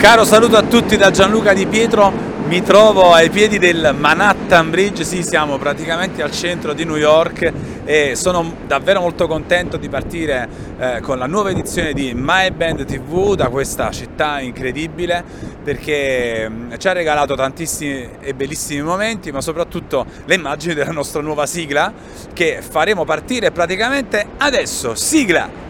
caro saluto a tutti da Gianluca Di Pietro. Mi trovo ai piedi del Manhattan Bridge, sì, siamo praticamente al centro di New York e sono davvero molto contento di partire eh, con la nuova edizione di My Band TV da questa città incredibile perché mh, ci ha regalato tantissimi e bellissimi momenti, ma soprattutto le immagini della nostra nuova sigla che faremo partire praticamente adesso. Sigla!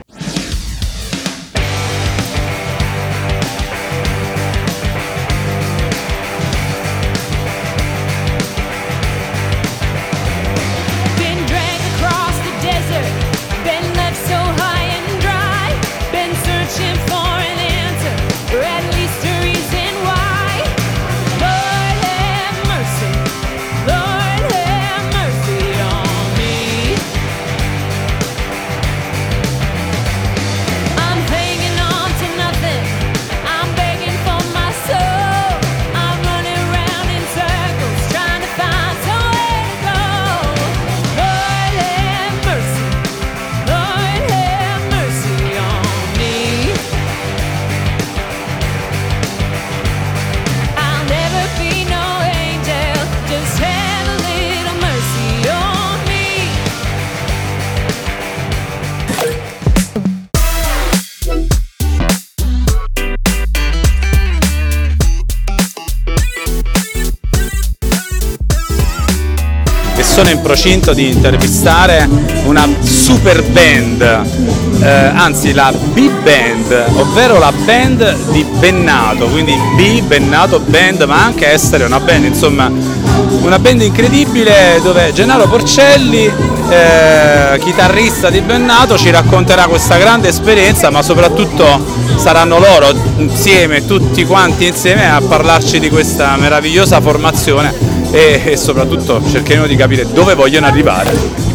Sono in procinto di intervistare una super band, eh, anzi la B-Band, ovvero la band di Bennato, quindi B, Bennato Band, ma anche essere una band, insomma una band incredibile dove Gennaro Porcelli, eh, chitarrista di Bennato, ci racconterà questa grande esperienza, ma soprattutto saranno loro insieme, tutti quanti insieme a parlarci di questa meravigliosa formazione e, e soprattutto cercheremo di capire dove vogliono arrivare.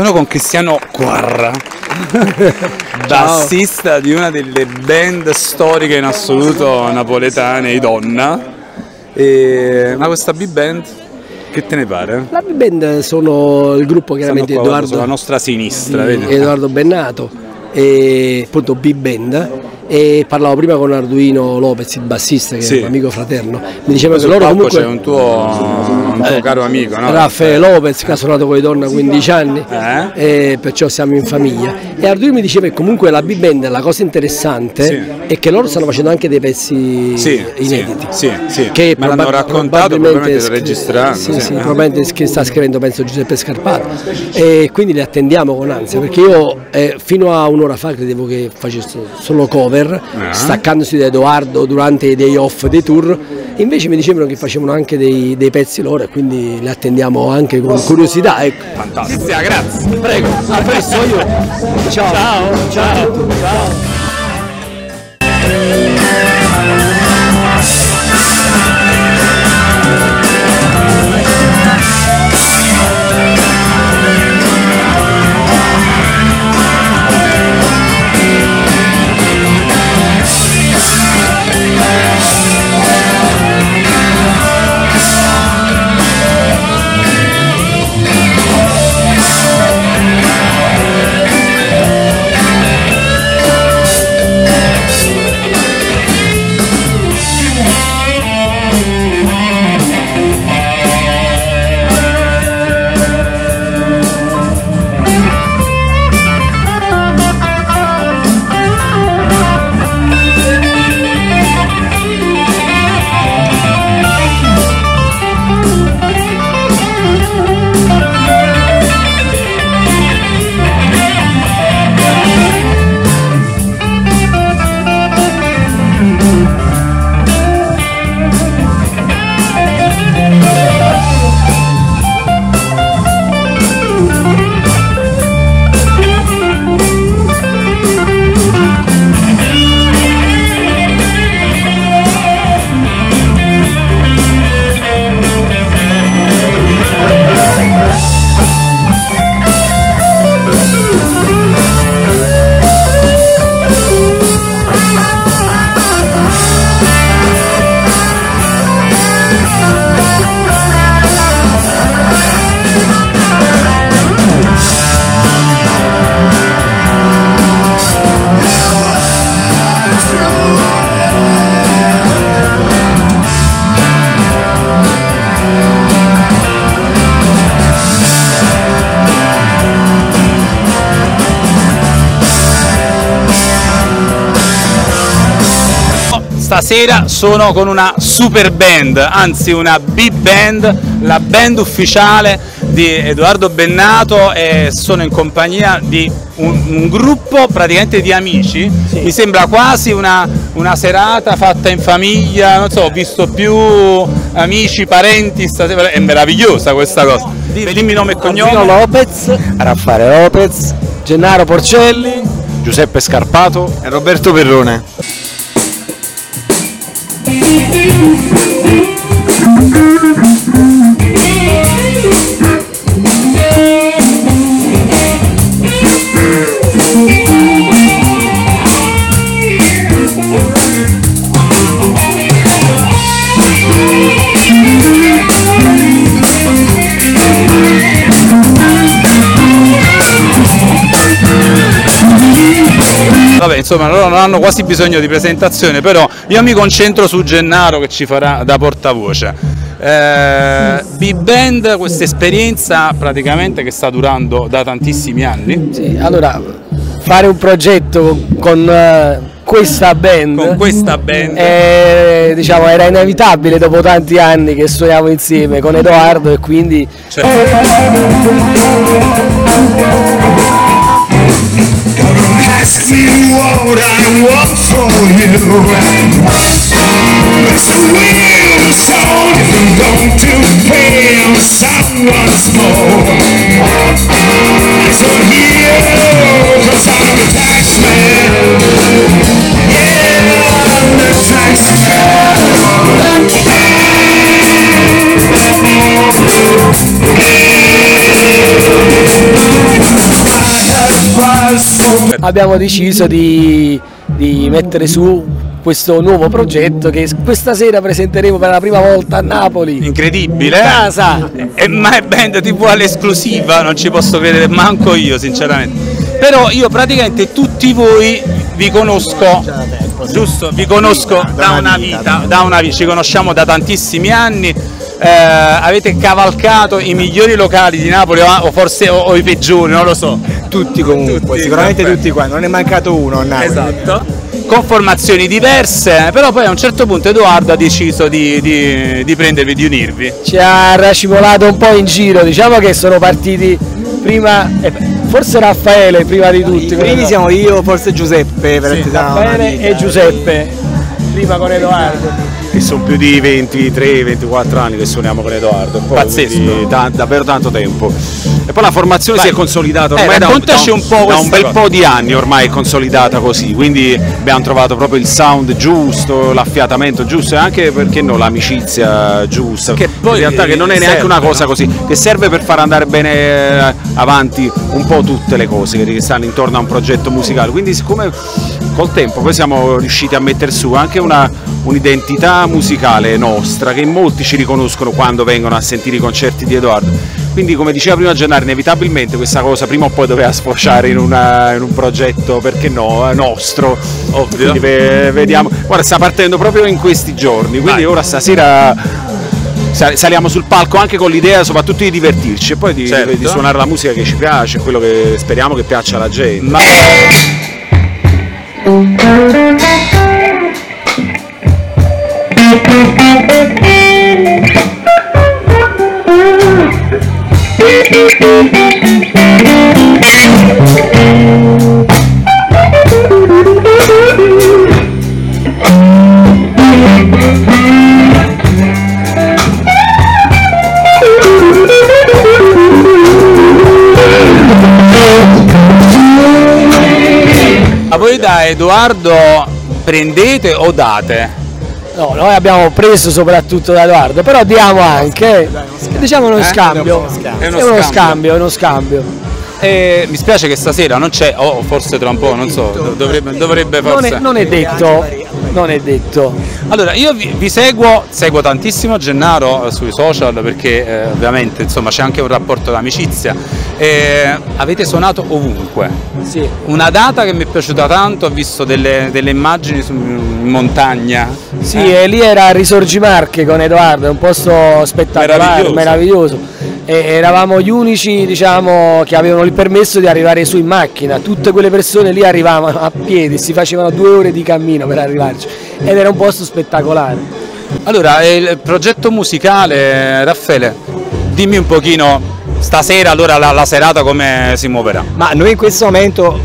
Sono con Cristiano Quarra, bassista di una delle band storiche in assoluto napoletane, i Donna. E- Ma questa B-Band, che te ne pare? La big band sono il gruppo chiaramente Edoardo, sulla nostra sinistra, di vedi? Edoardo Bennato, e appunto big band e parlavo prima con Arduino Lopez, il bassista che Sì. è un amico fraterno, mi diceva che loro comunque c'è un tuo, un tuo Eh, caro amico, no? Raffaele Lopez che ha suonato con le donne a 15 anni Eh? e perciò siamo in famiglia e Arduino mi diceva che comunque la big band la cosa interessante Sì. è che loro stanno facendo anche dei pezzi Sì, inediti sì, sì, che Me proba- raccontato, probabilmente registrando, sì, sì. sì, probabilmente schi- sta scrivendo penso Giuseppe Scarpato e quindi li attendiamo con ansia perché io eh, fino a un'ora fa credevo che facesse solo cover Ah. staccandosi da Edoardo durante i day off dei tour invece mi dicevano che facevano anche dei, dei pezzi loro e quindi li attendiamo anche con curiosità ecco. Fantastico. grazie. prego a presto io ciao ciao ciao, Stasera sono con una super band, anzi una big band, la band ufficiale di Edoardo Bennato e sono in compagnia di un, un gruppo praticamente di amici. Mi sembra quasi una, una serata fatta in famiglia, non so, ho visto più amici, parenti, stasera, è meravigliosa questa cosa. Dimmi nome e cognome. Lopez Raffaele Lopez, Gennaro Porcelli Giuseppe Scarpato e Roberto Perrone. Thank you. Insomma, loro non hanno quasi bisogno di presentazione, però io mi concentro su Gennaro che ci farà da portavoce. Eh, Big Band, questa esperienza praticamente che sta durando da tantissimi anni, Sì, allora fare un progetto con eh, questa band con questa band. eh, diciamo, era inevitabile dopo tanti anni che suoniamo insieme con Edoardo e quindi cioè, me what I want for you It's a real song if I'm going to fail someone once more I so here abbiamo deciso di, di mettere su questo nuovo progetto che questa sera presenteremo per la prima volta a Napoli. incredibile. In eh? casa. E My Band TV all'esclusiva, non ci posso credere manco io, sinceramente. però io praticamente tutti voi vi conosco, giusto? Vi conosco da una vita, da una vita, ci conosciamo da tantissimi anni. eh, avete cavalcato i migliori locali di Napoli o, o forse o, o i peggiori, non lo so. Tutti comunque, Tutti, sicuramente vabbè. tutti qua, non è mancato uno Napoli. Esatto. Con formazioni diverse, però poi a un certo punto Edoardo ha deciso di, di- di prendervi, di unirvi. ci ha racimolato un po' in giro, diciamo che sono partiti prima, eh, forse Raffaele prima di tutti. I primi siamo io, forse Giuseppe, una Raffaele e Giuseppe, prima con Edoardo. Che sono più di 23-24 anni che suoniamo con Edoardo. Poi, Pazzesco. quindi ta- davvero tanto tempo. E poi la formazione Vai. si è consolidata Eh, ormai da, un, da un po' da un bel cosa. po' di anni ormai è consolidata così, quindi abbiamo trovato proprio il sound giusto, l'affiatamento giusto e anche perché no, l'amicizia giusta. Che poi, in realtà che non è eh, neanche serve, una cosa no? così, che serve per far andare bene eh, avanti un po' tutte le cose che stanno intorno a un progetto musicale. Quindi siccome col tempo poi siamo riusciti a mettere su anche una- un'identità musicale nostra che molti ci riconoscono quando vengono a sentire i concerti di Edoardo. Quindi come diceva prima Gennaro, inevitabilmente questa cosa prima o poi doveva sfociare in, una- in un progetto, perché no, eh, nostro. Ovvio. Quindi ve- vediamo. Guarda, sta partendo proprio in questi giorni, quindi Vai. ora stasera sa- saliamo sul palco anche con l'idea soprattutto di divertirci e poi di, Certo. di suonare la musica che ci piace, quello che speriamo che piaccia alla gente. Ma Edoardo prendete o date? No, noi abbiamo preso soprattutto da Edoardo, però diamo anche, diciamo uno Eh? scambio, È uno è uno scambio. è uno scambio. E mi spiace che stasera non c'è, o forse tra un po', non so, do- dovrebbe, dovrebbe Non forse. è, non è detto, non è detto. Allora, io vi, vi seguo, seguo tantissimo Gennaro eh, sui social perché eh, ovviamente insomma c'è anche un rapporto d'amicizia. E avete suonato ovunque. Sì. Una data che mi è piaciuta tanto, ho visto delle, delle immagini su, in montagna. Sì, Eh, e lì era a Risorgimarche con Edoardo, è un posto spettacolare, Meraviglioso. meraviglioso. E eravamo gli unici, diciamo, che avevano il permesso di arrivare su in macchina. Tutte quelle persone lì arrivavano a piedi, si facevano due ore di cammino per arrivarci. Ed era un posto spettacolare. Allora, il progetto musicale, Raffaele, dimmi un pochino stasera allora la, la serata come si muoverà. Ma noi in questo momento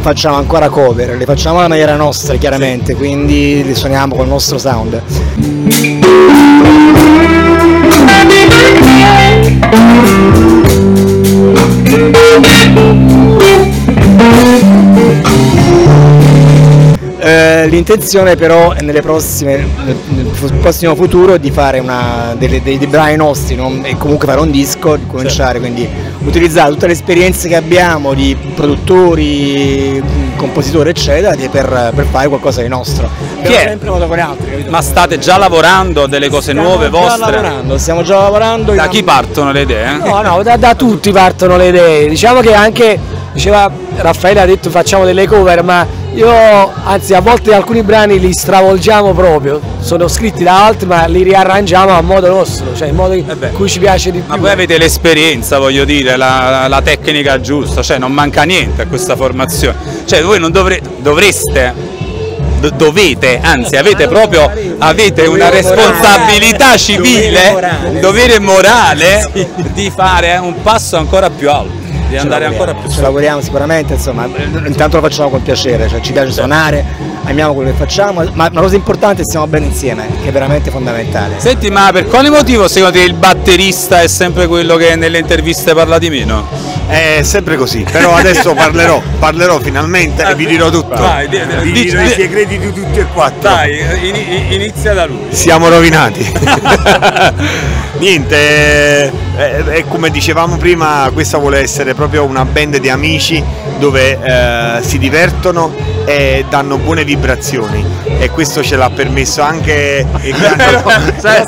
facciamo ancora cover, le facciamo alla maniera nostra chiaramente, quindi le suoniamo col nostro sound. Eh, l'intenzione però è nelle prossime, nel, prossimo futuro di fare una, delle- dei, dei brani nostri no? e comunque fare un disco, di cominciare, quindi utilizzare tutte le esperienze che abbiamo di produttori, compositori eccetera di- per, per fare qualcosa di nostro. Abbiamo è? sempre lavorato con altri, capito? Ma state già lavorando delle cose Stiamo nuove vostre? lavorando, stiamo già lavorando. Da chi partono le idee? No, no, da, da tutti partono le idee. Diciamo che anche, diceva Raffaele ha detto facciamo delle cover, ma io anzi a volte alcuni brani li stravolgiamo proprio. Sono scritti da altri ma li riarrangiamo a modo nostro, cioè in modo in Eh cui ci piace di Ma più. voi avete l'esperienza, voglio dire, la, la tecnica giusta, cioè non manca niente a questa formazione. Cioè voi non dovre- dovreste, do- dovete, anzi avete proprio avete una responsabilità civile, un dovere morale di fare un passo ancora più alto, di andare ancora più ci lavoriamo sicuramente, insomma, intanto lo facciamo con piacere, cioè ci piace suonare, amiamo quello che facciamo, ma una cosa importante è che stiamo bene insieme, che è veramente fondamentale. Senti, ma per quale motivo secondo te il batterista è sempre quello che nelle interviste parla di meno? È sempre così, però adesso parlerò, parlerò finalmente e vi dirò tutto. Vai, di- di- vi dirò i segreti di tutti e quattro. Dai, ini- inizia da lui. Siamo rovinati. Niente, eh, e come dicevamo prima, questa vuole essere proprio una band di amici dove eh, si divertono e danno buone vibrazioni e questo ce l'ha permesso anche il grande Sai-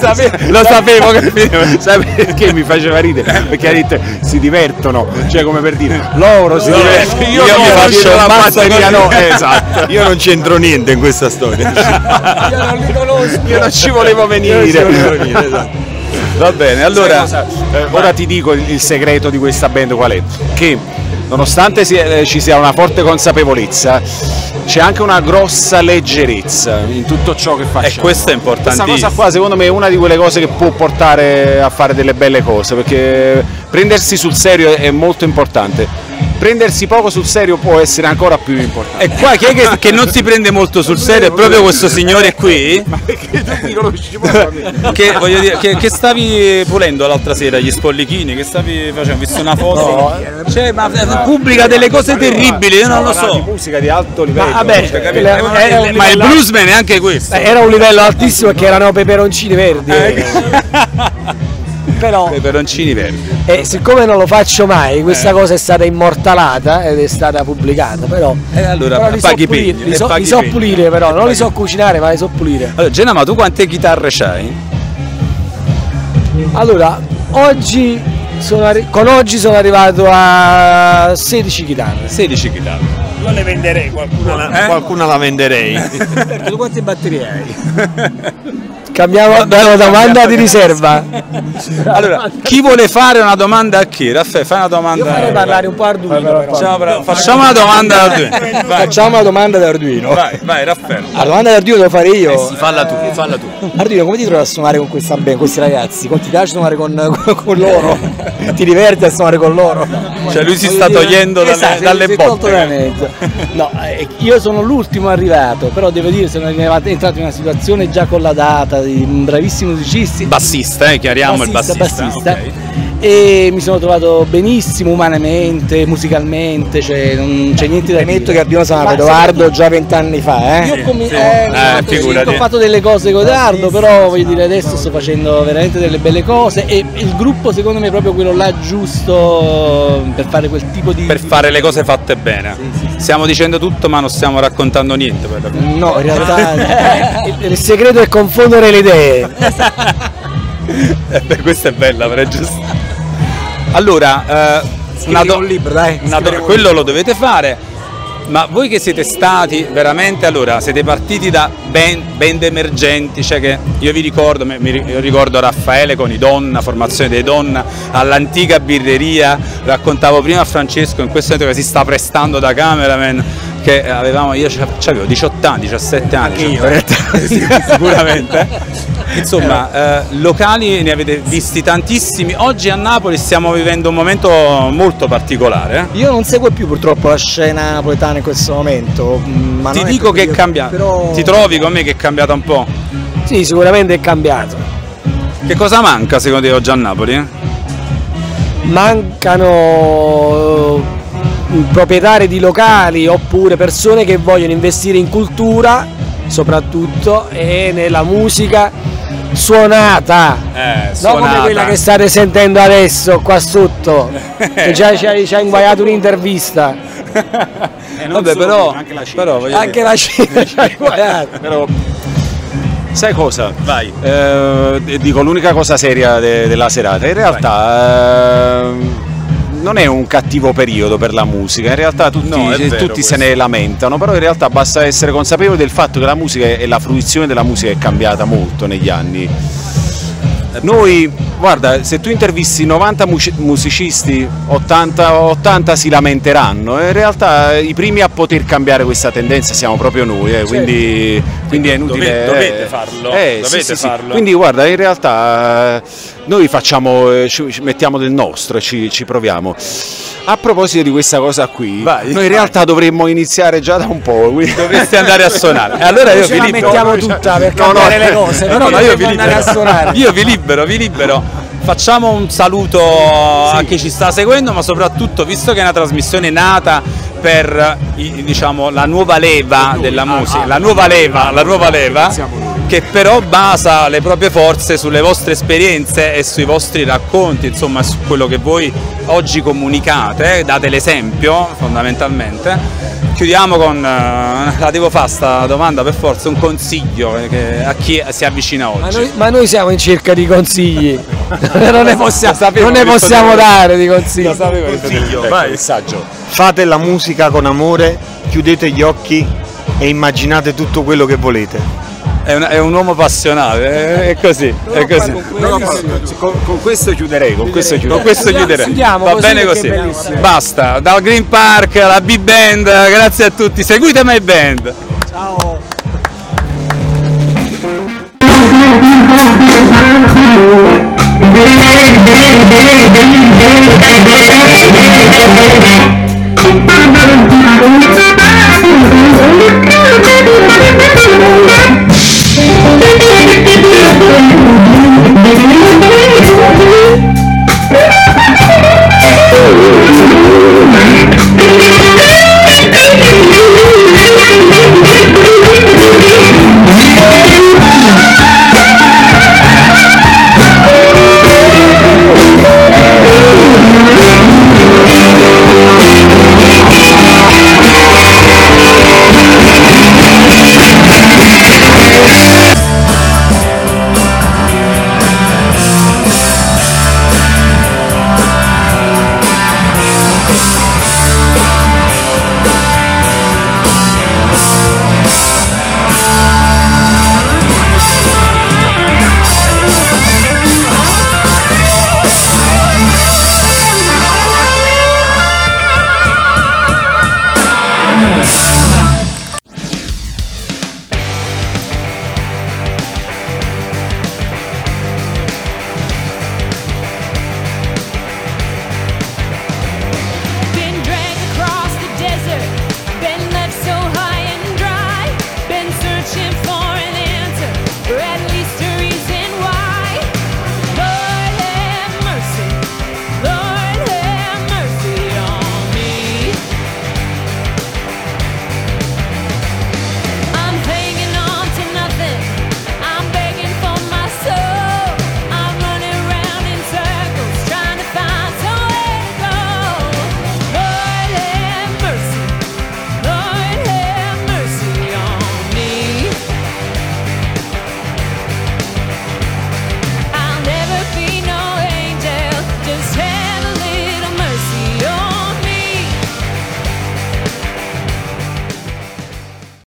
lo sapevo che sai perché mi faceva ridere perché ha detto si divertono cioè come per dire loro si divertono io, io mi faccio la batteria no così. esatto Io non c'entro niente in questa storia. Io non li conosco. io non ci volevo venire esatto. Va bene, allora? Eh, ora ti dico il, segreto di questa band qual è che nonostante eh, ci sia una forte consapevolezza c'è anche una grossa leggerezza in tutto ciò che facciamo e questo è Questa importantissimo. cosa qua secondo me è una di quelle cose che può portare a fare delle belle cose perché prendersi sul serio è molto importante. Prendersi poco sul serio può essere ancora più importante. E qua chi è che, che non si prende molto sul serio è proprio questo signore qui che, voglio dire, che, che stavi pulendo l'altra sera gli spollichini, che stavi facendo, ho visto una foto. Cioè, ma pubblica delle cose terribili, io non lo Di so. musica di alto livello. vabbè, cioè, eh, un Ma il livello- bluesman è anche questo. Eh, Era un livello altissimo perché erano peperoncini verdi. Però, Peperoncini verdi. eh, siccome non lo faccio mai, questa cosa è stata immortalata ed è stata pubblicata. Però, E allora però li so paghi i pulire, pegni, li e so, paghi li so pulire, però non li so cucinare, ma li so pulire. Allora, Gena, ma tu quante chitarre c'hai? Allora, oggi sono arri- con oggi sono arrivato a 16 chitarre. 16 chitarre. Io le venderei, qualcuna, la, qualcuna la venderei. Tu quante batterie hai? Cambiamo da una domanda di riserva. Allora, chi vuole fare una domanda a chi? Raffaele, fai una domanda. Io farei parlare un po' Arduino. però. Facciamo, però- facciamo una domanda a Arduino. Vai, Facciamo la domanda di Arduino. vai, vai, Raffaele. La domanda di Arduino devo fare io. Falla tu, falla tu. Arduino, come ti trovi a suonare con questa band, questi ragazzi? Come ti piace suonare con, con- loro? ti diverti a suonare con loro? Cioè lui si sta togliendo dalle, Esatto, dalle botte. da mezzo. No, eh, io sono l'ultimo arrivato, però devo dire sono arrivato- entrato in una situazione già con la data di bravissimi musicisti. Bassista, eh, chiariamo il bassista. bassista. ok. E mi sono trovato benissimo umanamente, musicalmente, cioè non c'è niente da Premetto che dire. abbiamo suonato Edoardo già vent'anni fa, eh? Io come, sì. eh, Eh, ho fatto- sì, ho fatto delle cose con Edoardo, però voglio dire adesso sto facendo veramente delle belle cose e il gruppo secondo me è proprio quello là giusto per fare quel tipo di... Per fare le cose fatte bene. Stiamo dicendo tutto ma non stiamo raccontando niente. No, in realtà Il, il segreto è confondere le idee. Eh, beh, questa è bella, però è giusto. Allora, eh, una do- un libro, dai. una do- quello lo dovete fare. Ma voi che siete stati veramente, allora, siete partiti da band, band emergenti, cioè che io vi ricordo, mi, mi ri- io ricordo Raffaele con i Donna, formazione dei Donna, all'antica birreria, raccontavo prima a Francesco in questo momento che si sta prestando da cameraman, che avevamo, io avevo 18 anni, 17 anni. io, in realtà. Sì, sicuramente. Insomma, eh, locali ne avete visti tantissimi. Oggi a Napoli stiamo vivendo un momento molto particolare. eh. io non seguo più purtroppo la scena napoletana in questo momento. mm, Ma Ti dico che è cambiato. Però... Ti trovi con me che è cambiato un po'? Sì, sicuramente è cambiato. Che cosa manca secondo te oggi a Napoli? eh? Mancano eh, proprietari di locali oppure persone che vogliono investire in cultura soprattutto e nella musica suonata. Eh, Non come quella che state sentendo adesso qua sotto. che già ci ha, ci ha inguaiato un'intervista. Vabbè, però, però voglio Anche la Cina ci ha inguaiato. Però, sai cosa? Vai. Eh, dico l'unica cosa seria de- della serata. In realtà non è un cattivo periodo per la musica, in realtà tutti, No, vero tutti se ne lamentano, però in realtà basta essere consapevoli del fatto che la musica e la fruizione della musica è cambiata molto negli anni. Noi, guarda, se tu intervisti 90 muci- musicisti, 80, 80 si lamenteranno. In realtà i primi a poter cambiare questa tendenza siamo proprio noi, eh, quindi, quindi è inutile. Dove- dovete eh, farlo, eh, dovete sì, sì, sì. farlo. Quindi guarda, in realtà eh, noi facciamo, eh, ci, ci mettiamo del nostro e ci, ci proviamo. A proposito di questa cosa qui, Vai, noi in realtà dovremmo iniziare già da un po'. quindi- Dovresti andare a suonare. E allora io vi la libero. mettiamo tutta per No, no, cambiare le cose, però No, no, io vi libero. a suonare. Io vi libero, vi libero. Facciamo un saluto a chi ci sta seguendo, ma soprattutto, visto che è una trasmissione nata per i- diciamo, la nuova leva della musica, la nuova leva, la nuova leva, che però basa le proprie forze sulle vostre esperienze e sui vostri racconti, insomma su quello che voi oggi comunicate, date l'esempio fondamentalmente. Chiudiamo con, eh, la devo fare sta domanda per forza, un consiglio che- a chi si avvicina Ma oggi. noi, ma noi siamo in cerca di consigli, non ne possiamo, sapevo non ne possiamo dare di consigli. Consiglio. Vai. messaggio. Fate la musica con amore, chiudete gli occhi e immaginate tutto quello che volete. È un, è un uomo passionato, è, è così, è così. con, con questo chiuderei, con questo Con chiuderei. questo chiuderei. Chiudiamo Va così bene così. Basta, dal Green Park alla B-Band, grazie a tutti. Seguite My Band. Thank